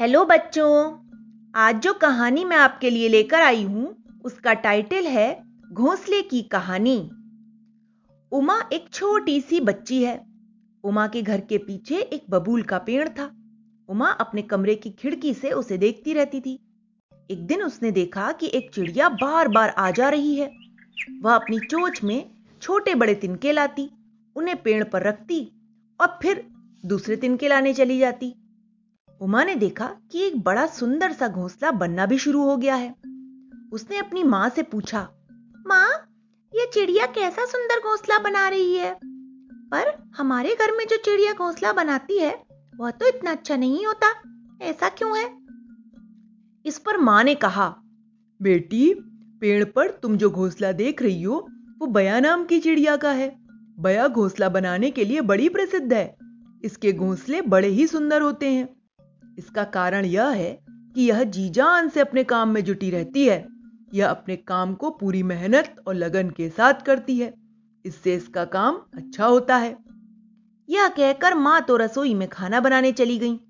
Hello बच्चों, आज जो कहानी मैं आपके लिए लेकर आई हूँ, उसका टाइटल है घोंसले की कहानी। उमा एक छोटी सी बच्ची है। उमा के घर के पीछे एक बबूल का पेड़ था। उमा अपने कमरे की खिड़की से उसे देखती रहती थी। एक दिन उसने देखा कि एक चिड़िया बार बार आ जा रही है। वह अपनी चोच में छोटे बड़े तिनके लाती, उन्हें पेड़ पर रखती और फिर दूसरे तिनके लाने चली जाती। उमा ने देखा कि एक बड़ा सुंदर सा घोंसला बनना भी शुरू हो गया है। उसने अपनी माँ से पूछा, माँ यह चिड़िया कैसा सुंदर घोंसला बना रही है? पर हमारे घर में जो चिड़िया घोंसला बनाती है, वह तो इतना अच्छा नहीं होता। ऐसा क्यों है? इस पर माँ ने कहा, बेटी, पेड़ पर तुम जो घोंसला देख रही हो, वो बया नाम की चिड़िया का है। बया घोंसला बनाने के लिए बड़ी प्रसिद्ध है। इसके घोंसले बड़े ही सुंदर होते हैं। इसका कारण यह है कि यह जीजान से अपने काम में जुटी रहती है। यह अपने काम को पूरी मेहनत और लगन के साथ करती है। इससे इसका काम अच्छा होता है। यह कहकर माँ तो रसोई में खाना बनाने चली गई।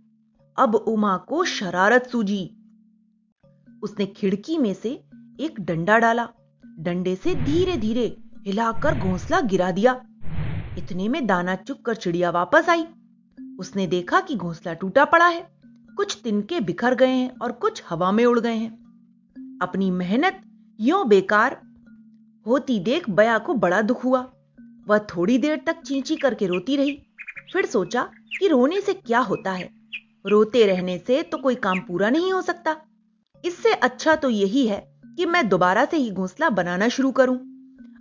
अब उमा को शरारत सूझी। उसने खिड़की में से एक डंडा डाला। डंडे से धीरे धीरे हिलाकर घोंसला गिरा दिया। इतने में दाना चुक कर चिड़िया वापस आई। उसने देखा कि घोंसला टूटा पड़ा है। कुछ तिनके बिखर गए हैं और कुछ हवा में उड़ गए हैं। अपनी मेहनत यो बेकार होती देख बया को बड़ा दुख हुआ। वह थोड़ी देर तक चींची करके रोती रही। फिर सोचा कि रोने से क्या होता है? रोते रहने से तो कोई काम पूरा नहीं हो सकता। इससे अच्छा तो यही है कि मैं दोबारा से ही घोंसला बनाना शुरू करूँ।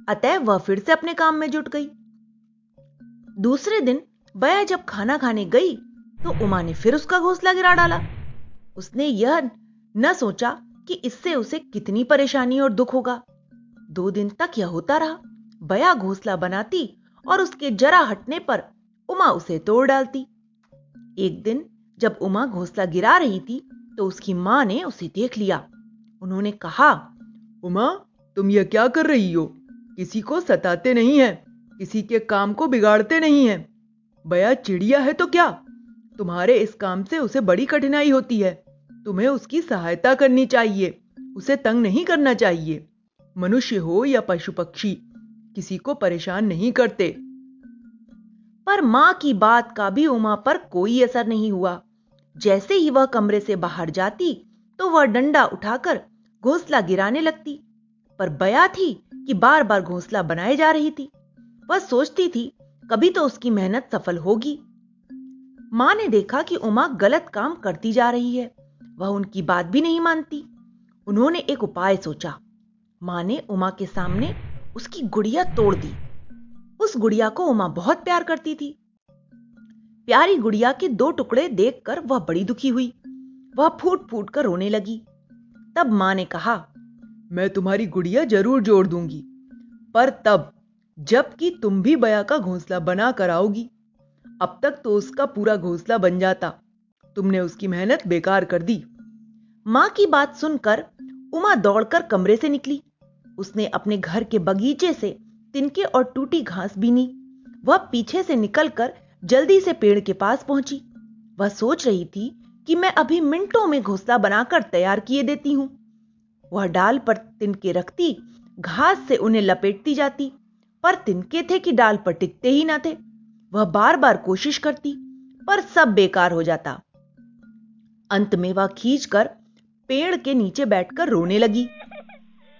अतः वह फिर से अपने काम में जुट गई। दूसरे दिन बया जब खाना खाने गई तो उमा ने फिर उसका घोंसला गिरा डाला। उसने यह न सोचा कि इससे उसे कितनी परेशानी और दुख होगा। दो दिन तक यह होता रहा, बया घोंसला बनाती और उसके जरा हटने पर उमा उसे तोड़ डालती। एक दिन जब उमा घोंसला गिरा रही थी तो उसकी माँ ने उसे देख लिया। उन्होंने कहा, उमा, तुम यह क्या कर रही हो? किसी को सताते नहीं है, किसी के काम को बिगाड़ते नहीं है। बया चिड़िया है तो क्या? तुम्हारे इस काम से उसे बड़ी कठिनाई होती है। तुम्हें उसकी सहायता करनी चाहिए। उसे तंग नहीं करना चाहिए। मनुष्य हो या पशु पक्षी किसी को परेशान नहीं करते। पर माँ की बात का भी उमा पर कोई असर नहीं हुआ। जैसे ही वह कमरे से बाहर जाती तो वह डंडा उठाकर घोंसला गिराने लगती। पर बया थी कि बार बार घोंसला बनाए जा रही थी। वह सोचती थी, कभी तो उसकी मेहनत सफल होगी। माँ ने देखा कि उमा गलत काम करती जा रही है। वह उनकी बात भी नहीं मानती। उन्होंने एक उपाय सोचा। माँ ने उमा के सामने उसकी गुड़िया तोड़ दी। उस गुड़िया को उमा बहुत प्यार करती थी। प्यारी गुड़िया के दो टुकड़े देखकर वह बड़ी दुखी हुई। वह फूट फूट कर रोने लगी। तब माँ ने कहा, मैं तुम्हारी गुड़िया ज़रूर जोड़ दूँगी। पर तब, जबकि तुम भी बया का घोंसला बना कर आओगी अब तक तो उसका पूरा घोंसला बन जाता। तुमने उसकी मेहनत बेकार कर दी। माँ की बात सुनकर उमा दौड़कर कमरे से निकली। उसने अपने घर के बगीचे से तिनके और टूटी घास बीनी। वह पीछे से निकलकर जल्दी से पेड़ के पास पहुँची। वह सोच रही थी कि मैं अभी मिनटों में घोंसला बनाकर तैयार किए देती हूँ। वह डाल पर तिनके रखती, घास से उन्हें लपेटती जाती, पर तिनके थे कि डाल पर टिकते ही ना थे। वह बार बार कोशिश करती पर सब बेकार हो जाता। अंत में वह खींचकर पेड़ के नीचे बैठकर रोने लगी।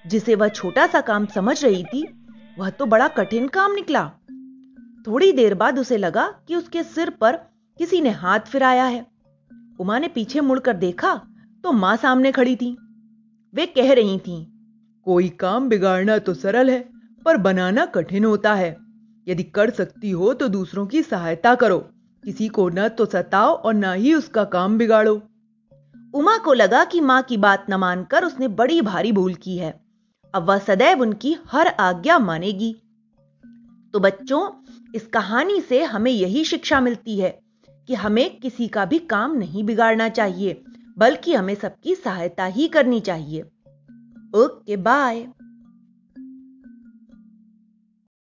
जिसे वह छोटा सा काम समझ रही थी वह तो बड़ा कठिन काम निकला। थोड़ी देर बाद उसे लगा कि उसके सिर पर किसी ने हाथ फिराया है। उमा ने पीछे मुड़कर देखा तो माँ सामने खड़ी थी। वे कह रही थीं, कोई काम बिगाड़ना तो सरल है पर बनाना कठिन होता है। यदि कर सकती हो तो दूसरों की सहायता करो। किसी को न तो सताओ और न ही उसका काम बिगाड़ो। उमा को लगा कि माँ की बात न मानकर उसने बड़ी भारी भूल की है। अब वह सदैव उनकी हर आज्ञा मानेगी। तो बच्चों, इस कहानी से हमें यही शिक्षा मिलती है कि हमें किसी का भी काम नहीं बिगाड़ना चाहिए, बल्कि हमें सबकी सहायता ही करनी चाहिए। Okay, bye.